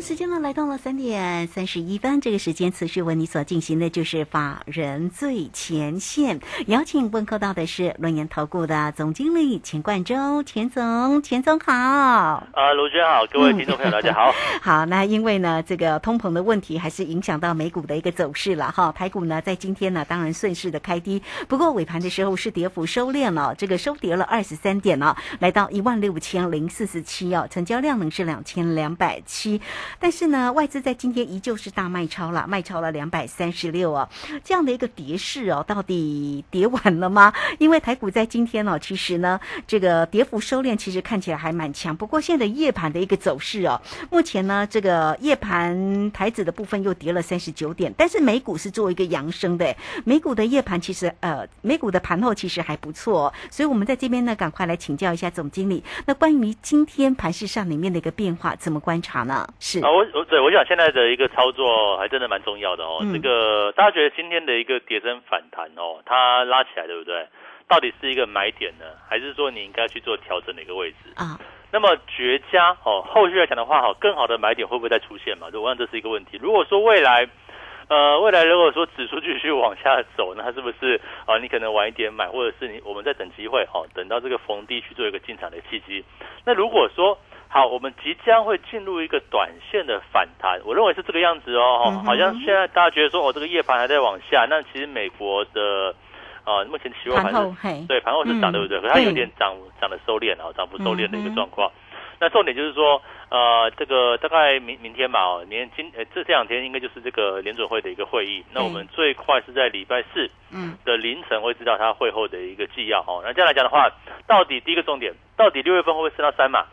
时间呢来到了三点三十一分，这个时间持续为你所进行的就是法人最前线，邀请问候到的是轮研投顾的总经理钱冠洲，钱总，钱总好。啊，卢娟好，各位听众朋友大家好。好，那因为呢，这个通膨的问题还是影响到美股的一个走势了哈。台股呢在今天呢当然顺势的开低，不过尾盘的时候是跌幅收敛了，这个收跌了二十三点了，来到一万六千零四十七哦，成交量呢是两千两百七。但是呢，外资在今天依旧是大卖超了，卖超了两百三十六哦，这样的一个跌势哦，到底跌完了吗？因为台股在今天哦，其实呢，这个跌幅收敛，其实看起来还蛮强。不过现在夜盘的一个走势哦，目前呢，这个夜盘台子的部分又跌了三十九点，但是美股是做一个扬升的，美股的夜盘其实呃，美股的盘后其实还不错，所以我们在这边呢，赶快来请教一下总经理，那关于今天盘市上里面的一个变化，怎么观察呢？啊，我我对我想现在的一个操作还真的蛮重要的哦。嗯这个大家觉得今天的一个跌升反弹哦，它拉起来对不对？到底是一个买点呢，还是说你应该去做调整的一个位置？啊，那么绝佳哦，后续来讲的话，哈，更好的买点会不会再出现嘛？我想这是一个问题。如果说未来，呃，未来如果说指数继续往下走，那是不是啊、你可能晚一点买，或者是你我们在等机会哦，等到这个逢低去做一个进场的契机。那如果说好，我们即将会进入一个短线的反弹，我认为是这个样子哦，好像现在大家觉得说哦，这个夜盘还在往下，那其实美国的啊、目前期货盘是对，盘后是涨，嗯对不对？可是它有对点涨涨的收敛啊，涨幅收敛的一个状况。那重点就是说，呃，这个大概明明天吧，哦，年今呃这这两天应该就是这个联准会的一个会议。那我们最快是在礼拜四嗯的凌晨会知道它会后的一个纪要哦。那这样来讲的话，到底第一个重点，到底六月份会不会升到三码？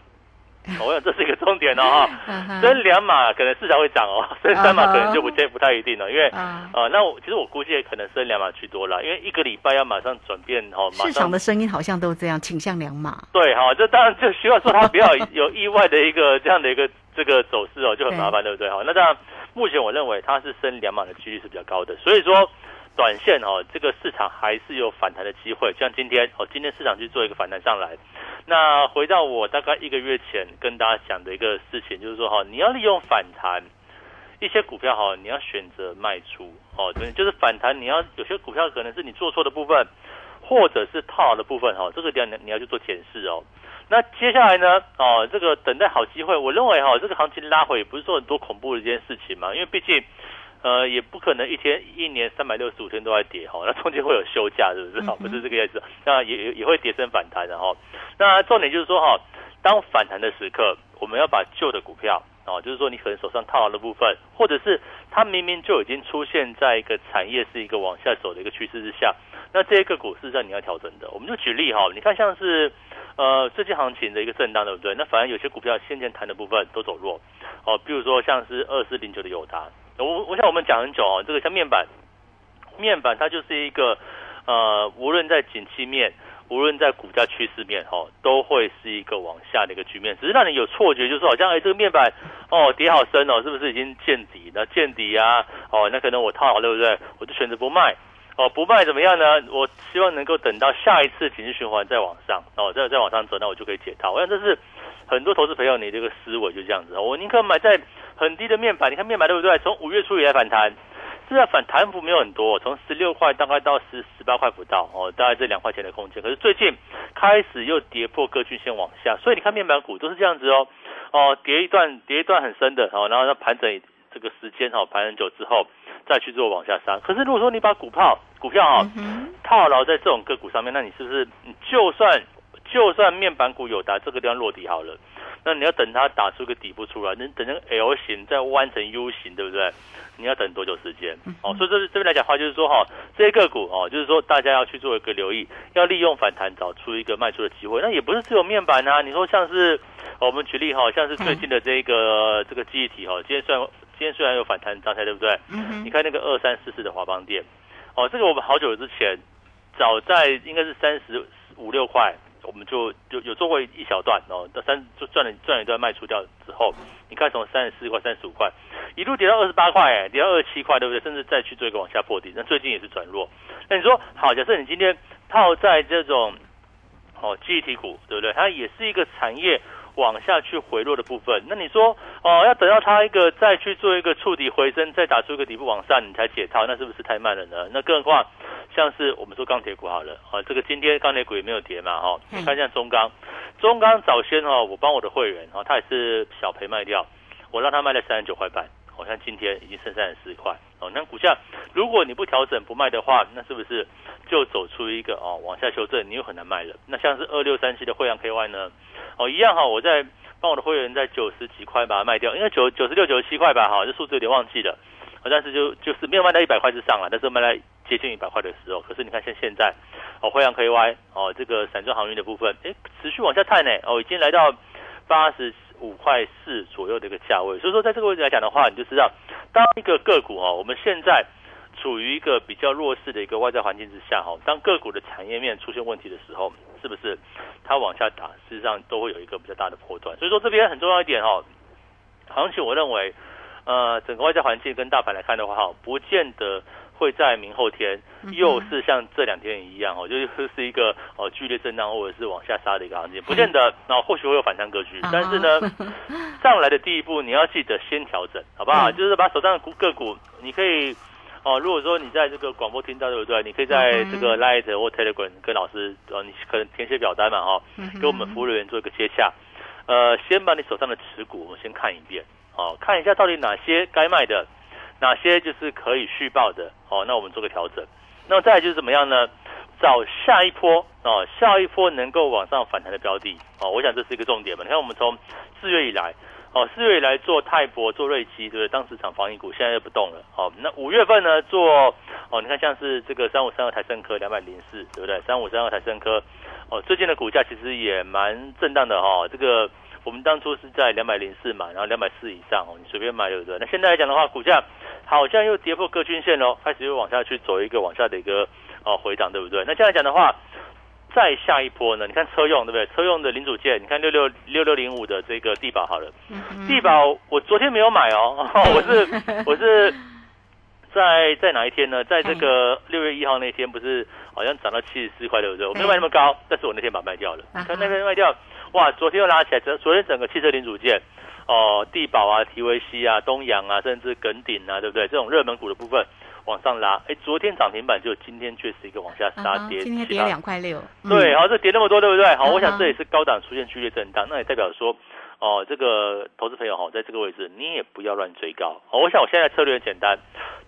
哦我想这是一个重点哦哈。升两码可能市场会涨哦，升三码可能就不见不太一定了，因为啊，呃，那我其实我估计可能升两码居多了，因为一个礼拜要马上转变哦，马市上场的声音好像都这样，倾向两码，对哈，这当然就需要说它不要有意外的一个这样的一个 这个走势哦，就很麻烦，对不对？哈，那当然，目前我认为它是升两码的几率是比较高的，所以说短线哦，这个市场还是有反弹的机会，像今天哦，今天市场去做一个反弹上来。那回到我大概一个月前跟大家讲的一个事情，就是说哈，你要利用反弹。一些股票哈，你要选择卖出哦，对，就是反弹，你要有些股票可能是你做错的部分，或者是套牢的部分哈，这个地方你要去做检视哦。那接下来呢，哦，这个等待好机会，我认为哈，这个行情拉回不是说很多恐怖的一件事情嘛，因为毕竟。呃，也不可能一天一年三百六十五天都在跌哈，那中间会有休假，是不是？哈、不是这个意思。那也也也会跌升反弹的哈。那重点就是说哈，当反弹的时刻，我们要把旧的股票哦，就是说你可能手上套牢的部分，或者是它明明就已经出现在一个产业是一个往下走的一个趋势之下，那这一个股市上你要调整的。我们就举例哈，你看像是呃最近行情的一个震荡，对不对？那反而有些股票先前谈的部分都走弱哦，比如说像是二四零九的友达，我我想我们讲很久哦，这个像面板，面板它就是一个呃，无论在景气面。无论在股价趋势面哦，都会是一个往下的一个局面，只是让你有错觉，就是好像哎，这个面板哦跌好深哦，是不是已经见底？那见底啊，哦，那可能我套牢对不对？我就选择不卖哦，不卖怎么样呢？我希望能够等到下一次景气循环再往上哦，再再往上走，那我就可以解套。我想这是很多投资朋友你这个思维就这样子，我宁可买在很低的面板，你看面板对不对？从五月初以来反弹。现在反弹幅没有很多，从十六块大概到十十八块不到哦，大概这两块钱的空间。可是最近开始又跌破各均线往下，所以你看面板股都是这样子哦，哦跌一段跌一段很深的哦，然后它盘整这个时间哦，盘很久之后再去做往下杀。可是如果说你把股票股票啊、嗯，套牢在这种个股上面，那你是不是你就算就算面板股有达这个地方落底好了，那你要等它打出个底部出来，你等那个 L 型再弯成 U 型，对不对？你要等多久时间？哦，所以这这边来讲的话，就是说哈，这些个股哦，就是说大家要去做一个留意，要利用反弹找出一个卖出的机会。那也不是只有面板啊，你说像是哦我们举例哈，像是最近的这个这个记忆体哈，今天虽然今天虽然有反弹状态，对不对？嗯哼，你看那个二三四四的华邦店，哦，哦，这个我们好久之前，早在应该是三十五六块，我们就就有做过一小段哦，到三就赚了赚了一段卖出掉之后，你看从三十四块、三十五块一路跌到二十八块，哎，跌到二十七块，对不对？甚至再去做一个往下破底，那最近也是转弱。那你说好，假设你今天套在这种哦记忆体股，对不对？它也是一个产业。往下去回落的部分，那你说哦，要等到它一个再去做一个触底回升，再打出一个底部往上，你才解套，那是不是太慢了呢？那更何况像是我们说钢铁股好了，啊，这个今天钢铁股也没有跌嘛，哈，你看像中钢，中钢早先哦，我帮我的会员啊，他也是小赔卖掉，我让他卖了三十九块半，好像今天已经剩三十四块，哦，那股价如果你不调整不卖的话，那是不是就走出一个哦往下修正，你又很难卖了？那像是二六三七的汇阳 KY 呢？哦，一样哈，我在帮我的会员在九十几块把它卖掉，应该九九十六、九十七块吧，哈，这数字有点忘记了，但是就就是没有卖到一百块之上啊，但是卖在接近一百块的时候，可是你看像现在，哦，汇阳 KY 哦，这个散装航运的部分，哎，持续往下探呢，哦，已经来到八十五块四左右的一个价位，所以说在这个位置来讲的话，你就知道，当一个个股哦，我们现在。处于一个比较弱势的一个外在环境之下，哈，当个股的产业面出现问题的时候，是不是它往下打，事实上都会有一个比较大的破断。所以说这边很重要一点，哦，行情我认为，呃，整个外在环境跟大盘来看的话，哈，不见得会在明后天又是像这两天一样，哦，就是是一个哦剧烈震荡或者是往下杀的一个行情，不见得，那或许会有反弹格局，但是呢，上来的第一步你要记得先调整，好不好？就是把手上的股个股，你可以。哦，如果说你在这个广播听到对不对？你可以在这个 Light 或 Telegram 跟老师，呃，你可能填写表单嘛，哈，跟我们服务人员做一个接洽。呃，先把你手上的持股，我们先看一遍，哦，看一下到底哪些该卖的，哪些就是可以续报的，哦，那我们做个调整。那么再就是怎么样呢？找下一波，哦，下一波能够往上反弹的标的，哦，我想这是一个重点嘛。你看我们从四月以来。哦，四月以来做泰博、做瑞基，对不对？当市场防疫股，现在又不动了。好，那五月份呢？做哦，你看像是这个三五三二台升科两百零四，对不对？三五三二台升科，哦，最近的股价其实也蛮震荡的哈。这个我们当初是在两百零四买，然后两百四以上哦，你随便买对不对？那现在来讲的话，股价好像又跌破各均线喽，开始又往下去走一个往下的一个哦回档，对不对？那这样来讲的话。再下一波呢？你看车用对不对？车用的零组件，你看六六六六零五的这个地保好了，地保我昨天没有买哦，我是 我是在在哪一天呢？在这个六月一号那天，不是好像涨到七十四块对不对？我没有卖那么高，但是我那天把它卖掉了。看那边卖掉，哇！昨天又拉起来，昨昨天整个汽车零组件哦，地保啊、TVC 啊、东阳啊，甚至耿鼎啊，对不对？这种热门股的部分。往上拉，哎，昨天涨停板就今天却是一个往下杀跌，今天跌两块六，对，好，这跌那么多，对不对？好，我想这也是高档出现剧烈震荡，那也代表说，哦，这个投资朋友哈，在这个位置你也不要乱追高。哦，我想我现在策略很简单，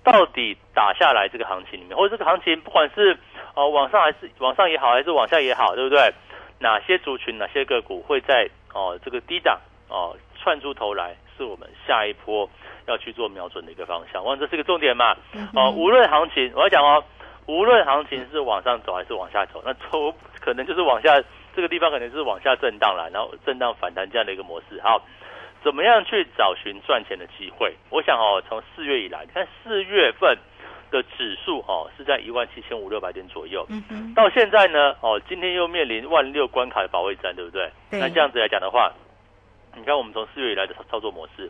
到底打下来这个行情里面，或者这个行情不管是哦往上还是往上也好，还是往下也好，对不对？哪些族群、哪些个股会在哦这个低档哦窜出头来，是我们下一波。要去做瞄准的一个方向，我想这是个重点嘛。哦，无论行情，我要讲哦，无论行情是往上走还是往下走，那走可能就是往下这个地方可能是往下震荡了，然后震荡反弹这样的一个模式。好，怎么样去找寻赚钱的机会？我想哦，从四月以来，你看四月份的指数哦是在一万七千五六百点左右，到现在呢哦，今天又面临万六关卡的保卫战，对不对？那这样子来讲的话，你看我们从四月以来的操作模式。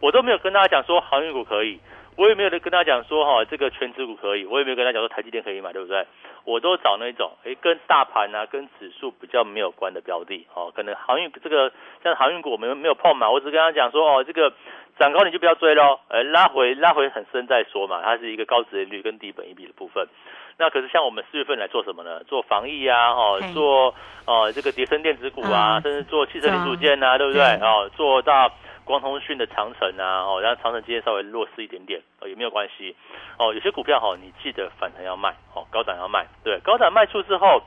我都没有跟大家讲说航运股可以，我也没有跟大家讲说哈这个全指股可以，我也没有跟大家讲说台积电可以买，对不对？我都找那种哎跟大盘啊跟指数比较没有关的标的哦，可能航运这个像航运股我们没有碰嘛，我只跟他讲说哦这个涨高你就不要追喽，呃拉回拉回很深再说嘛，它是一个高值率跟低本一比的部分。那可是像我们四月份来做什么呢？做防疫啊，哦做哦这个叠升电子股啊，甚至做汽车零组件啊，对不对？哦做到。光通讯的长城啊，哦，然后长城今天稍微弱势一点点，哦，也没有关系，哦，有些股票哈，你记得反弹要卖，哦，高涨要卖，对，高涨卖出之后，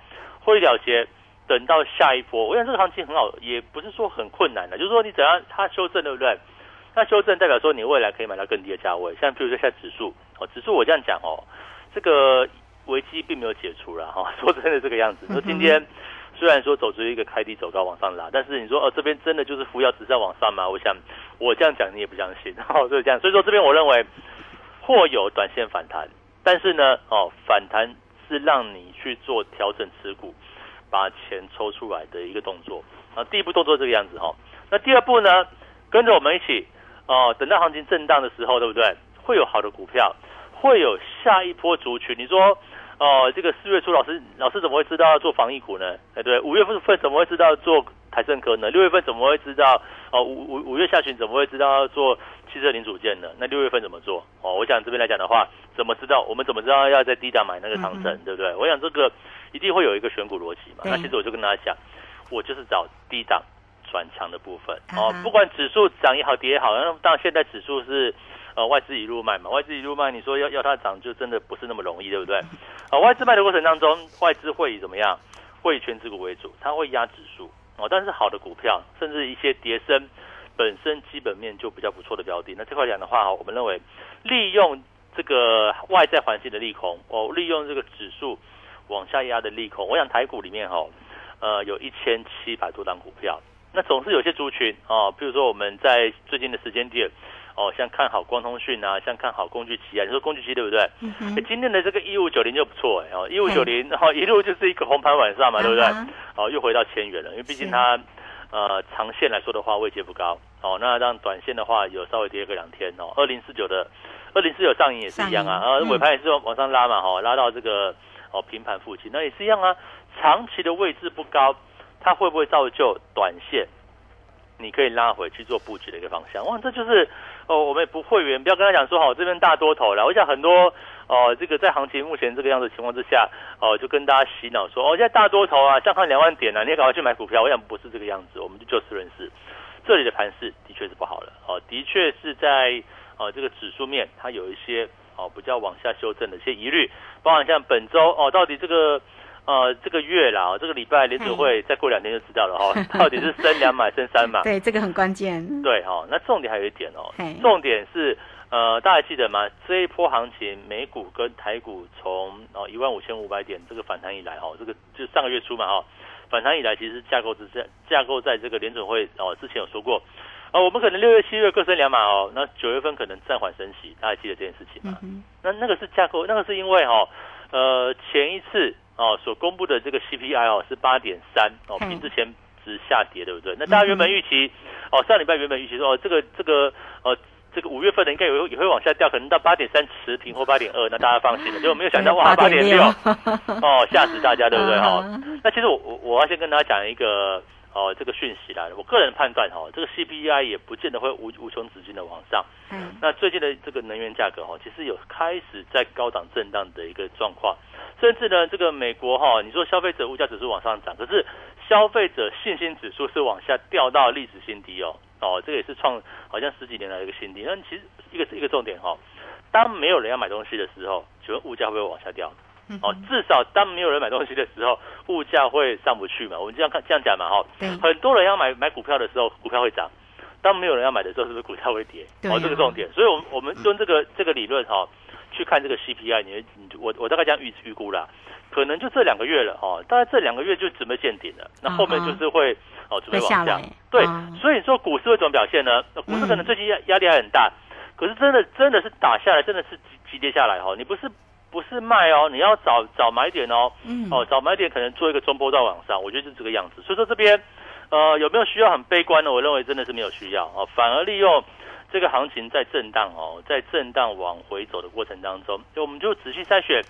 会了结，等到下一波，我想这个行情很好，也不是说很困难的，就是说你只要它修正，对不对？那修正代表说你未来可以买到更低的价位，像比如说像指数，哦，指数我这样讲哦，这个危机并没有解除了哈，说真的这个样子，说今天。虽然说走出一个开低走高往上拉，但是你说哦这边真的就是扶摇直上往上吗？我想我这样讲你也不相信，哦，就是这样。所以说这边我认为或有短线反弹，但是呢，哦，反弹是让你去做调整持股，把钱抽出来的一个动作啊。第一步动作这个样子哈，那第二步呢，跟着我们一起哦，等到行情震荡的时候，对不对？会有好的股票，会有下一波族群。你说哦，这个四月初老师老师怎么会知道要做防疫股呢？哎，对，五月份份怎么会知道做台盛科呢？六月份怎么会知道？哦，五五五月下旬怎么会知道要做？汽车零组件呢，那六月份怎么做？哦，我想这边来讲的话，怎么知道？我们怎么知道要在低档买那个长城，对不对？我想这个一定会有一个选股逻辑嘛。那其实我就跟大家讲，我就是找低档转强的部分。哦，不管指数涨也好，跌也好，那当然现在指数是呃外资一路卖嘛，外资一路卖，你说要要它涨，就真的不是那么容易，对不对？啊，外资卖的过程当中，外资会以怎么样？会以全指股为主，它会压指数哦。但是好的股票，甚至一些跌升。本身基本面就比较不错的标的，那这块讲的话，我们认为利用这个外在环境的利空，哦，利用这个指数往下压的利空，我想台股里面哈，呃，有一千七百多档股票，那总是有些族群哦，比如说我们在最近的时间点，哦，像看好光通讯啊，像看好工具机啊，你说工具机对不对？嗯今天的这个一五九零就不错哎，哦，一五九零然后一路就是一个红盘晚上嘛，对不对？哦，又回到千元了，因为毕竟它。呃，长线来说的话，位阶不高哦。那让短线的话，有稍微跌个两天哦。二零四九的二零四九上影也是一样啊，呃，尾盘也是往上拉嘛，哈，拉到这个哦平盘附近，那也是一样啊。长期的位置不高，它会不会造就短线？你可以拉回去做布局的一个方向。哇，这就是哦，我们不会员不要跟他讲说，好，这边大多头了。我想很多。哦，这个在行情目前这个样子情况之下，哦，就跟大家洗脑说，哦，现在大多头啊，上看两万点啊，你也赶快去买股票。我想不是这个样子，我们就就事论事。这里的盘势的确是不好了，哦，的确是在哦这个指数面它有一些哦比较往下修正的一些疑虑，包含像本周哦，到底这个呃这个月啦，这个礼拜联储会再过两天就知道了哈，到底是升两码升三码？对，这个很关键。对哈，那重点还有一点哦，重点是。呃，大家记得吗？这一波行情，美股跟台股从哦一万五千五百点这个反弹以来，哦，这个就上个月初嘛，哈，反弹以来其实架构之下，架构在这个联准会哦之前有说过，哦，我们可能六月、七月各升两码哦，那九月份可能暂缓升息，大家记得这件事情吗？那那个是架构，那个是因为哈，呃，前一次哦所公布的这个 CPI 哦是八点三哦，比之前值下跌，对不对？那大家原本预期哦，上礼拜原本预期说哦，这个这个呃。这个五月份的应该有也会往下掉，可能到八点三持平或八点二，那大家放心了。结果没有想到哇，八点六，哦，吓死大家，对不对哈？那其实我我我要先跟大家讲一个哦这个讯息啦。我个人判断哈，这个 CPI 也不见得会无无穷止境的往上。嗯。那最近的这个能源价格哈，其实有开始在高档震荡的一个状况，甚至呢，这个美国哈，你说消费者物价指数往上涨，可是消费者信心指数是往下掉到历史新低哦。哦，这个也是创好像十几年来的一个新低。那其实一个是一个重点哈，当没有人要买东西的时候，请问物价会不会往下掉？哦，至少当没有人买东西的时候，物价会上不去嘛？我们这样看这样讲嘛哈。很多人要买买股票的时候，股票会涨；当没有人要买的时候，是不是股票会跌？哦，这个重点。所以，我们我们用这个这个理论哈，去看这个 CPI，你你我我大概这样预预估啦，可能就这两个月了哦，大概这两个月就准备见顶了，那后面就是会。哦，准备往下，对，所以说股市会怎么表现呢？股市可能最近压压力还很大，可是真的真的是打下来，真的是急急跌下来哈。你不是不是卖哦，你要找找买点哦，哦找买点可能做一个中波到往上，我觉得是这个样子。所以说这边呃有没有需要很悲观的？我认为真的是没有需要哦，反而利用。这个行情在震荡哦，在震荡往回走的过程当中，就我们就仔细筛选，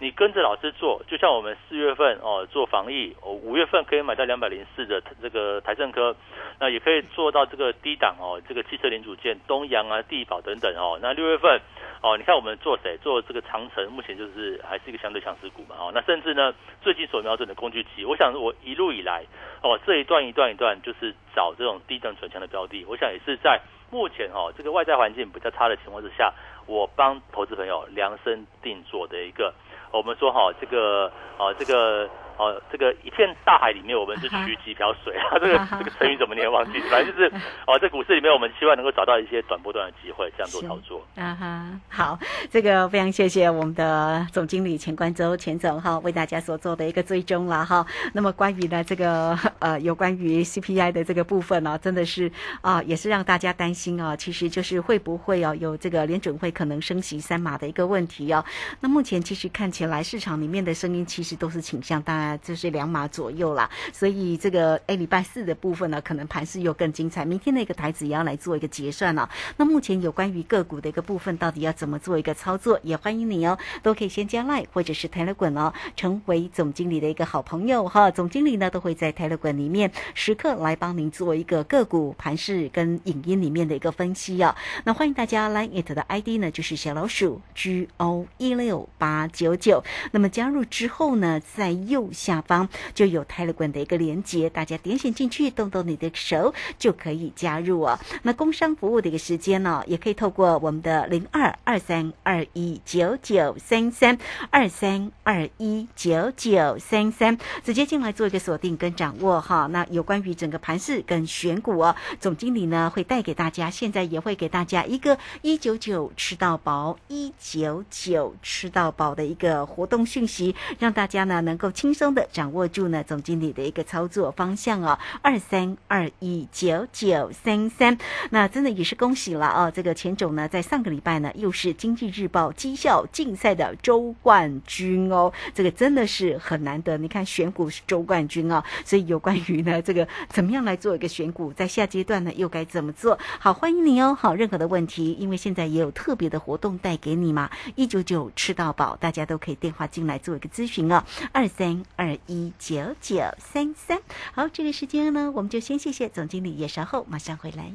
你跟着老师做，就像我们四月份哦做防疫，哦五月份可以买到两百零四的这个台政科，那也可以做到这个低档哦，这个汽车零组件东阳啊、地保等等哦。那六月份哦，你看我们做谁做这个长城，目前就是还是一个相对强势股嘛哦。那甚至呢，最近所瞄准的工具机，我想我一路以来哦这一段一段一段就是找这种低等转强的标的，我想也是在。目前哈，这个外在环境比较差的情况之下，我帮投资朋友量身定做的一个，我们说哈，这个啊，这个哦，这个一片大海里面，我们是取几瓢水啊？这个这个成语怎么你也忘记？反正就是 哦，在股市里面，我们希望能够找到一些短波段的机会，这样做操作。啊哈，好，这个非常谢谢我们的总经理钱冠周钱总哈，为大家所做的一个追踪了哈。那么关于呢这个呃有关于 CPI 的这个部分呢，真的是啊，也是让大家担心啊。其实就是会不会哦有这个联准会可能升息三码的一个问题哦。那目前其实看起来市场里面的声音其实都是倾向，大概就是两码左右啦。所以这个 A 礼拜四的部分呢，可能盘势又更精彩。明天那个台子也要来做一个结算了。那目前有关于个股的一个部分，到底要怎么做一个操作？也欢迎你哦，都可以先加 Line 或者是 Telegram 哦，成为总经理的一个好朋友哈。总经理呢都会在 Telegram 里面时刻来帮您做一个个股盘势跟影音里面的一个分析啊。那欢迎大家 Line it 的 ID 呢就是小老鼠 G O 一六八九九。那么加入之后呢，在右下方就有 Telegram 的一个连接，大家点选进去，动动你的手就可以加入哦。那工商服务的一个时间呢，也可以透过我们的零二二三二一九九三三二三二一九九三三直接进来做一个锁定跟掌握哈。那有关于整个盘市跟选股哦，总经理呢会带给大家，现在也会给大家一个一九九吃到饱，一九九吃到饱的一个活动讯息，让大家呢能够轻松的掌握住呢总经理的一个操作方向哦。二三二一九九三三，那真的也是恭喜了啊！这个钱总呢，在上个礼拜呢，又是经济日报绩效竞赛的周冠军哦，这个真的是很难得。你看选股是周冠军啊，所以有关于呢这个怎么样来做一个选股，在下阶段呢又该怎么做？好，欢迎你哦！好，任何的问题，因为现在也有特别的活动带给你嘛，一九九吃到饱，大家都可以电话进来做一个咨询哦，二三二一九九三三。好，这个时间呢，我们就先谢谢总经理，也稍后马上回来。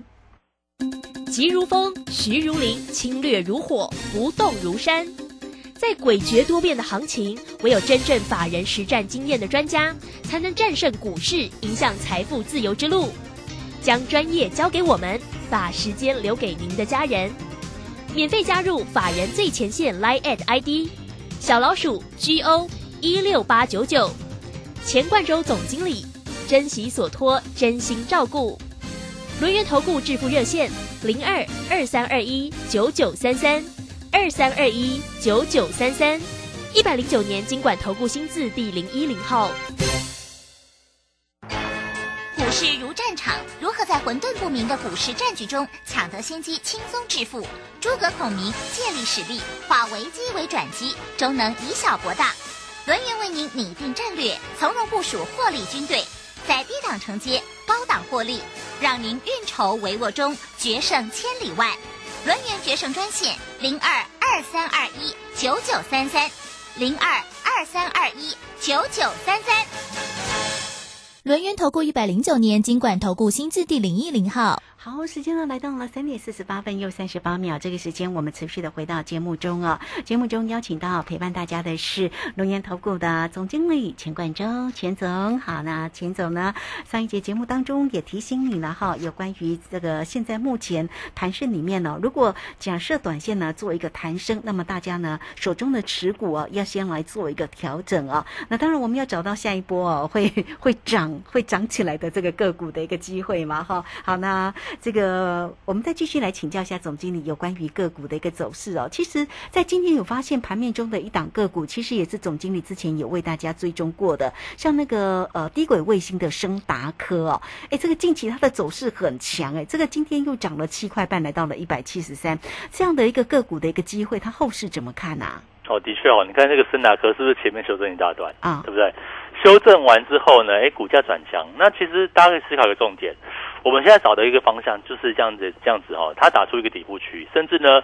急如风，徐如林，侵略如火，不动如山。在诡谲多变的行情，唯有真正法人实战经验的专家，才能战胜股市，迎向财富自由之路。将专业交给我们，把时间留给您的家人。免费加入法人最前线 Line at ID 小老鼠 G O 一六八九九，钱冠洲总经理，珍惜所托，真心照顾。轮源投顾致富热线零二二三二一九九三三二三二一九九三三，一百零九年经管投顾新字第零一零号。股市如战场，如何在混沌不明的股市战局中抢得先机，轻松致富？诸葛孔明借力使力，化危机为转机，终能以小博大。轮源为您拟定战略，从容部署获利军队，在低档承接，高档获利，让您运筹帷幄中决胜千里外。轮源决胜专线零二二三二一九九三三零二二三二一九九三三。轮源投顾一百零九年经管投顾新字第零一零号。好，时间呢来到了三点四十八分又三十八秒，这个时间我们持续的回到节目中啊。节目中邀请到陪伴大家的是龙岩投顾的总经理钱冠洲，钱总。好，那钱总呢，上一节节目当中也提醒你了哈，有关于这个现在目前盘势里面呢，如果假设短线呢做一个弹升，那么大家呢手中的持股啊要先来做一个调整啊。那当然我们要找到下一波哦会会涨会涨起来的这个个股的一个机会嘛哈。好，那。这个，我们再继续来请教一下总经理有关于个股的一个走势哦。其实，在今天有发现盘面中的一档个股，其实也是总经理之前有为大家追踪过的，像那个呃低轨卫星的升达科哦，哎，这个近期它的走势很强哎，这个今天又涨了七块半，来到了一百七十三，这样的一个个股的一个机会，它后市怎么看呢？哦，的确哦，你看这个升达科是不是前面修正一大段啊？对不对？修正完之后呢，哎，股价转强，那其实大家可以思考一个重点。我们现在找的一个方向就是这样子，这样子哦，它打出一个底部区，甚至呢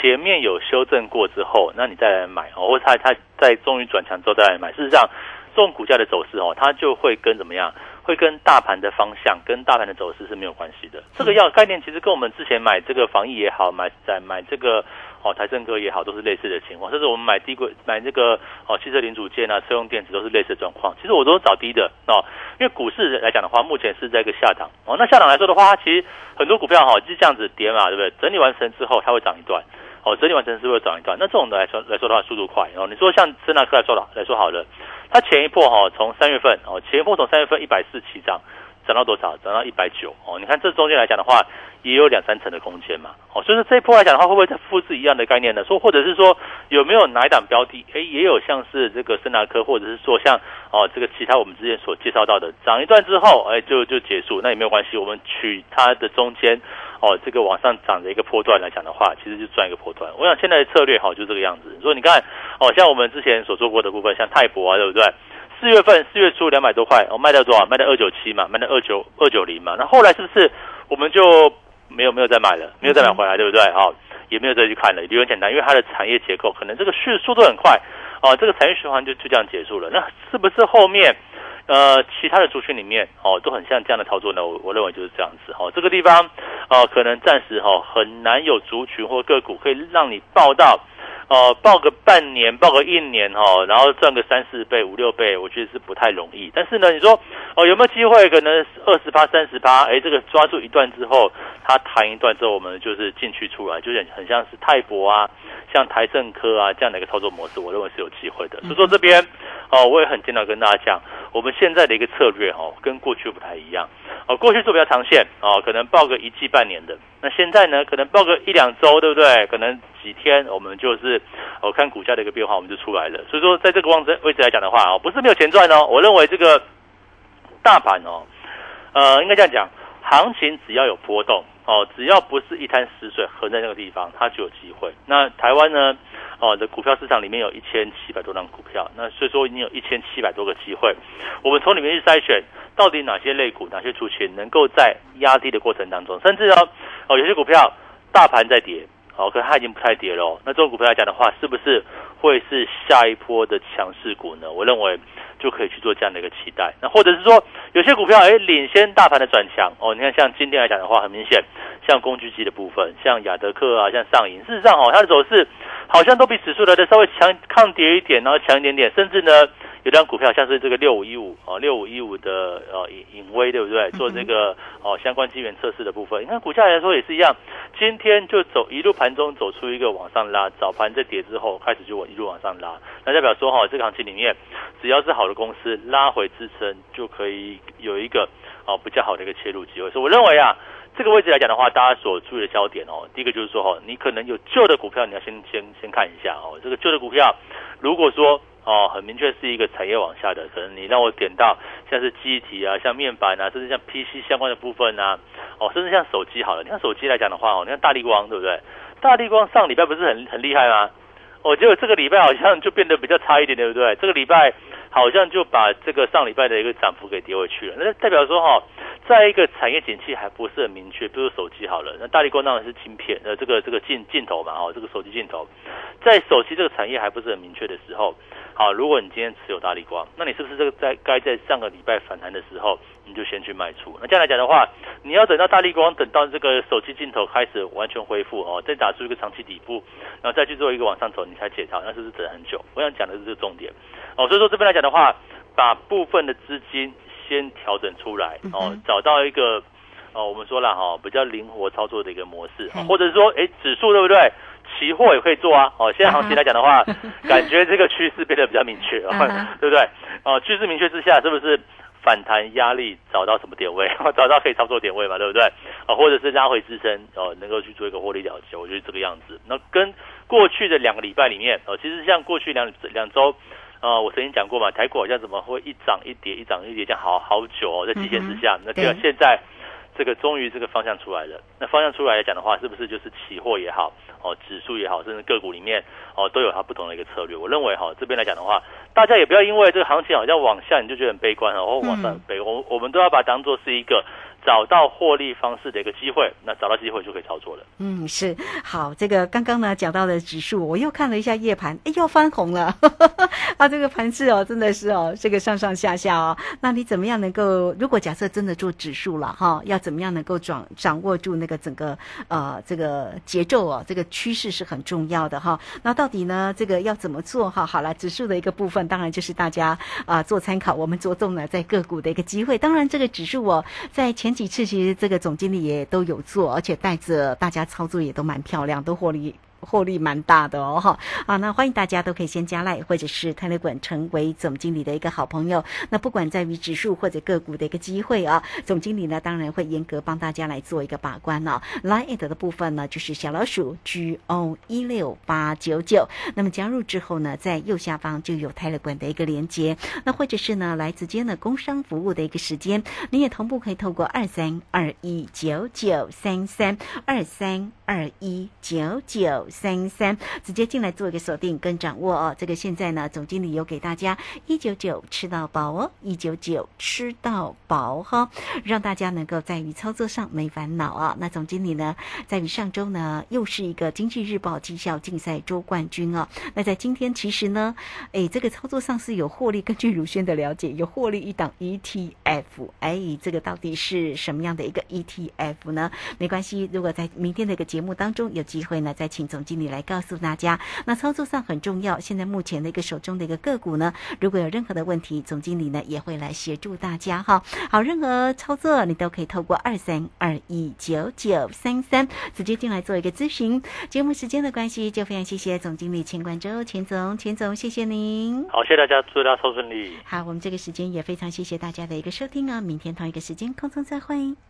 前面有修正过之后，那你再来买哦，或者它它在终于转强之后再来买。事实上，这种股价的走势哦，它就会跟怎么样？会跟大盘的方向、跟大盘的走势是没有关系的。这个要概念其实跟我们之前买这个防疫也好，买在买这个哦台政哥也好，都是类似的情况。甚至我们买低轨买这个哦汽车零组件啊、车用电子都是类似的状况。其实我都是找低的哦，因为股市来讲的话，目前是在一个下档哦。那下档来说的话，其实很多股票哈就是这样子跌嘛，对不对？整理完成之后，它会涨一段。哦，整理完成是会涨一段。那这种的来说来说的话，速度快哦。你说像森纳克来说了来说好了，它前一波哈从三月份哦，前一波从三月份一百四起涨，涨到多少？涨到一百九哦。你看这中间来讲的话，也有两三成的空间嘛。哦，所以说这一波来讲的话，会不会再复制一样的概念呢？说或者是说有没有哪一档标的？哎，也有像是这个森达科，或者是说像哦这个其他我们之前所介绍到的，涨一段之后，哎就就结束，那也没有关系，我们取它的中间。哦，这个往上涨的一个波段来讲的话，其实就赚一个波段。我想现在的策略哈，就这个样子。所以你看，哦，像我们之前所做过的部分，像泰博啊，对不对？四月份四月初两百多块，哦，卖掉多少？卖到二九七嘛，卖到二九二九零嘛。那后来是不是我们就没有没有再买了，没有再买回来，对不对？哦，也没有再去看了，理由很简单，因为它的产业结构可能这个速速度很快，哦，这个产业循环就就这样结束了。那是不是后面？呃，其他的族群里面哦，都很像这样的操作呢。我我认为就是这样子哦。这个地方哦，可能暂时哈很难有族群或个股可以让你报到，呃，报个半年，报个一年哈，然后赚个三四倍、五六倍，我觉得是不太容易。但是呢，你说哦，有没有机会？可能二十八、三十八，哎，这个抓住一段之后，它弹一段之后，我们就是进去出来，就是很像是泰博啊，像台盛科啊这样的一个操作模式，我认为是有机会的。所以说这边哦，我也很经常跟大家讲。我们现在的一个策略哦，跟过去不太一样哦。过去做比较长线哦，可能报个一季半年的。那现在呢，可能报个一两周，对不对？可能几天，我们就是哦看股价的一个变化，我们就出来了。所以说，在这个位置位置来讲的话哦，不是没有钱赚哦。我认为这个大盘哦，呃，应该这样讲，行情只要有波动哦，只要不是一滩死水横在那个地方，它就有机会。那台湾呢？哦，的股票市场里面有一千七百多张股票，那所以说已经有一千七百多个机会，我们从里面去筛选，到底哪些类股、哪些族群能够在压低的过程当中，甚至呢，哦有些股票大盘在跌，哦，可是它已经不太跌了，那这种股票来讲的话，是不是会是下一波的强势股呢？我认为就可以去做这样的一个期待。那或者是说，有些股票哎领先大盘的转强，哦，你看像今天来讲的话，很明显，像工具机的部分，像亚德克啊，像上影，事实上哦，它的走势。好像都比指数来的稍微强抗跌一点，然后强一点点，甚至呢，有张股票像是这个六五一五哦，六五一五的呃隐隐威对不对？做这个哦相关机源测试的部分，你看股价来说也是一样，今天就走一路盘中走出一个往上拉，早盘在跌之后开始就往一路往上拉，那代表说哈，这个行情里面只要是好的公司拉回支撑，就可以有一个哦比较好的一个切入机会，所以我认为啊。这个位置来讲的话，大家所注意的焦点哦，第一个就是说哈，你可能有旧的股票，你要先先先看一下哦。这个旧的股票，如果说哦很明确是一个产业往下的，可能你让我点到像是机体啊、像面板啊，甚至像 PC 相关的部分啊，哦，甚至像手机好了。你看手机来讲的话哦，你看大力光对不对？大力光上礼拜不是很很厉害吗？哦，结果这个礼拜好像就变得比较差一点，对不对？这个礼拜好像就把这个上礼拜的一个涨幅给跌回去了，那代表说哈。在一个产业景气还不是很明确，比如手机好了，那大力光当然是晶片，呃，这个这个镜镜头嘛，哦，这个手机镜头，在手机这个产业还不是很明确的时候，好，如果你今天持有大力光，那你是不是这个在该在上个礼拜反弹的时候，你就先去卖出？那这样来讲的话，你要等到大力光等到这个手机镜头开始完全恢复哦，再打出一个长期底部，然后再去做一个往上走，你才解套，那是不是等很久？我想讲的是这个重点哦，所以说这边来讲的话，把部分的资金。先调整出来哦，找到一个哦，我们说了哈，比较灵活操作的一个模式，或者是说，哎，指数对不对？期货也可以做啊。哦，现在行情来讲的话，感觉这个趋势变得比较明确，对不对？哦，趋势明确之下，是不是反弹压力找到什么点位？找到可以操作点位嘛，对不对？啊，或者是拉回支撑哦，能够去做一个获利了结，我觉得这个样子。那跟过去的两个礼拜里面哦，其实像过去两两周。啊，我曾经讲过嘛，台股好像怎么会一涨一跌，一涨一跌，这样好好久哦，在极限之下，那这个现在这个终于这个方向出来了。那方向出来来讲的话，是不是就是期货也好，哦，指数也好，甚至个股里面哦，都有它不同的一个策略。我认为哈，这边来讲的话，大家也不要因为这个行情好像往下，你就觉得很悲观哦，往上悲。我我们都要把它当做是一个。找到获利方式的一个机会，那找到机会就可以操作了。嗯，是好。这个刚刚呢讲到的指数，我又看了一下夜盘，哎，又翻红了。啊，这个盘势哦，真的是哦，这个上上下下哦。那你怎么样能够？如果假设真的做指数了哈，要怎么样能够掌掌握住那个整个呃这个节奏哦？这个趋势是很重要的哈。那到底呢，这个要怎么做哈？好了，指数的一个部分，当然就是大家啊做参考。我们着重呢在个股的一个机会。当然，这个指数哦，在前。前几次其实这个总经理也都有做，而且带着大家操作也都蛮漂亮，都获利获利蛮大的哦哈。啊，那欢迎大家都可以先加赖或者是泰勒管成为总经理的一个好朋友。那不管在于指数或者个股的一个机会啊，总经理呢当然会严格帮大家来做一个把关哦。Line 的部分呢就是小老鼠 G O 一六八九九，那么加入之后呢，在右下方就有泰勒管的一个连接，那或者是呢来直接呢工商服务的一个时间，你也同步可以透过二三二一九九三三二三二一九九三三直接进来做一个锁定跟掌握哦。这个现在呢，总经理有给大家一九九吃到饱哦，一九九吃到饱哈，让大家能够在于操作上没烦恼啊。那总经理呢，在于上周呢，又是一个经济日报绩效竞赛周冠军啊。那在今天其实呢，哎，这个操作上是有获利。根据如轩的了解，有获利一档 ETF，哎，这个到底是什么样的一个 ETF 呢？没关系，如果在明天的一个节目当中有机会呢，再请总经理来告诉大家。那操作上很重要，现在目前的一个手中的一个个股呢，如果有任何的问题，总经理呢也会来协助大家哈。好，任何操作你都可以透过二三二一九九三三直接进来做一个咨询。节目时间的关系，就非常谢谢总经理钱冠周钱总，钱总谢谢您。好，谢谢大家，祝大家操顺利。好，我们这个时间也非常谢谢大家的一个收听啊，明天同一个时间空中再会。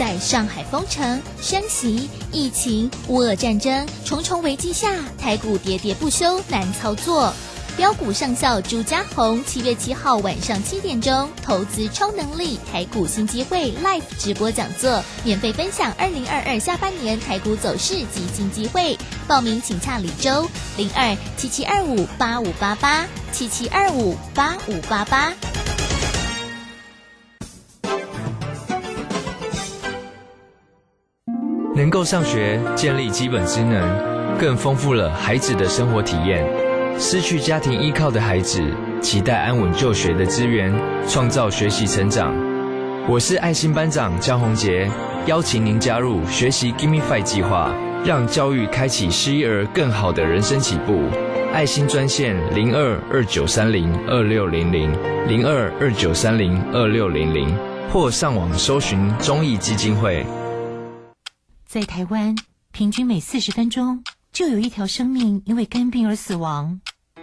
在上海封城、升息、疫情、乌俄战争重重危机下，台股喋喋不休，难操作。标股上校朱家红，七月七号晚上七点钟，投资超能力台股新机会 Live 直播讲座，免费分享二零二二下半年台股走势及新机会。报名请洽李周零二七七二五八五八八七七二五八五八八。能够上学，建立基本职能，更丰富了孩子的生活体验。失去家庭依靠的孩子，期待安稳就学的资源，创造学习成长。我是爱心班长江宏杰，邀请您加入学习 Gimme Five 计划，让教育开启失一儿更好的人生起步。爱心专线零二二九三零二六零零零二二九三零二六零零，或上网搜寻中义基金会。在台湾，平均每四十分钟就有一条生命因为肝病而死亡。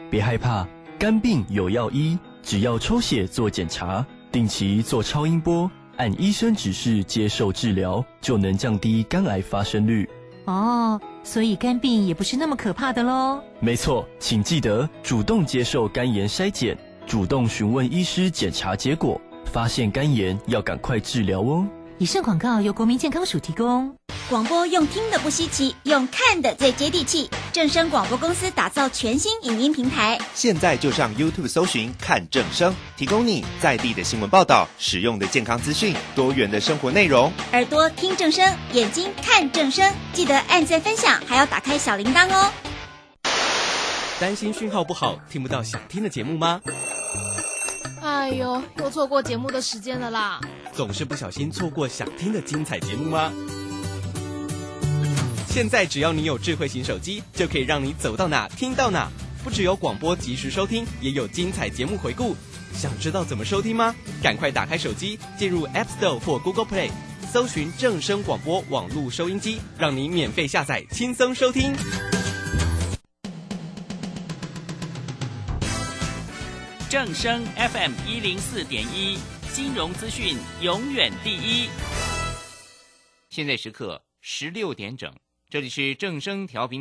别害怕，肝病有药医，只要抽血做检查，定期做超音波，按医生指示接受治疗，就能降低肝癌发生率。哦，所以肝病也不是那么可怕的喽。没错，请记得主动接受肝炎筛检，主动询问医师检查结果，发现肝炎要赶快治疗哦。以上广告由国民健康署提供。广播用听的不稀奇，用看的最接地气。正声广播公司打造全新影音平台，现在就上 YouTube 搜寻看正声，提供你在地的新闻报道、实用的健康资讯、多元的生活内容。耳朵听正声，眼睛看正声，记得按赞分享，还要打开小铃铛哦。担心讯号不好，听不到想听的节目吗？哎呦，又错过节目的时间了啦！总是不小心错过想听的精彩节目吗？现在只要你有智慧型手机，就可以让你走到哪听到哪。不只有广播及时收听，也有精彩节目回顾。想知道怎么收听吗？赶快打开手机，进入 App Store 或 Google Play，搜寻正声广播网络收音机，让你免费下载，轻松收听。正声 FM 一零四点一，金融资讯永远第一。现在时刻十六点整，这里是正声调频。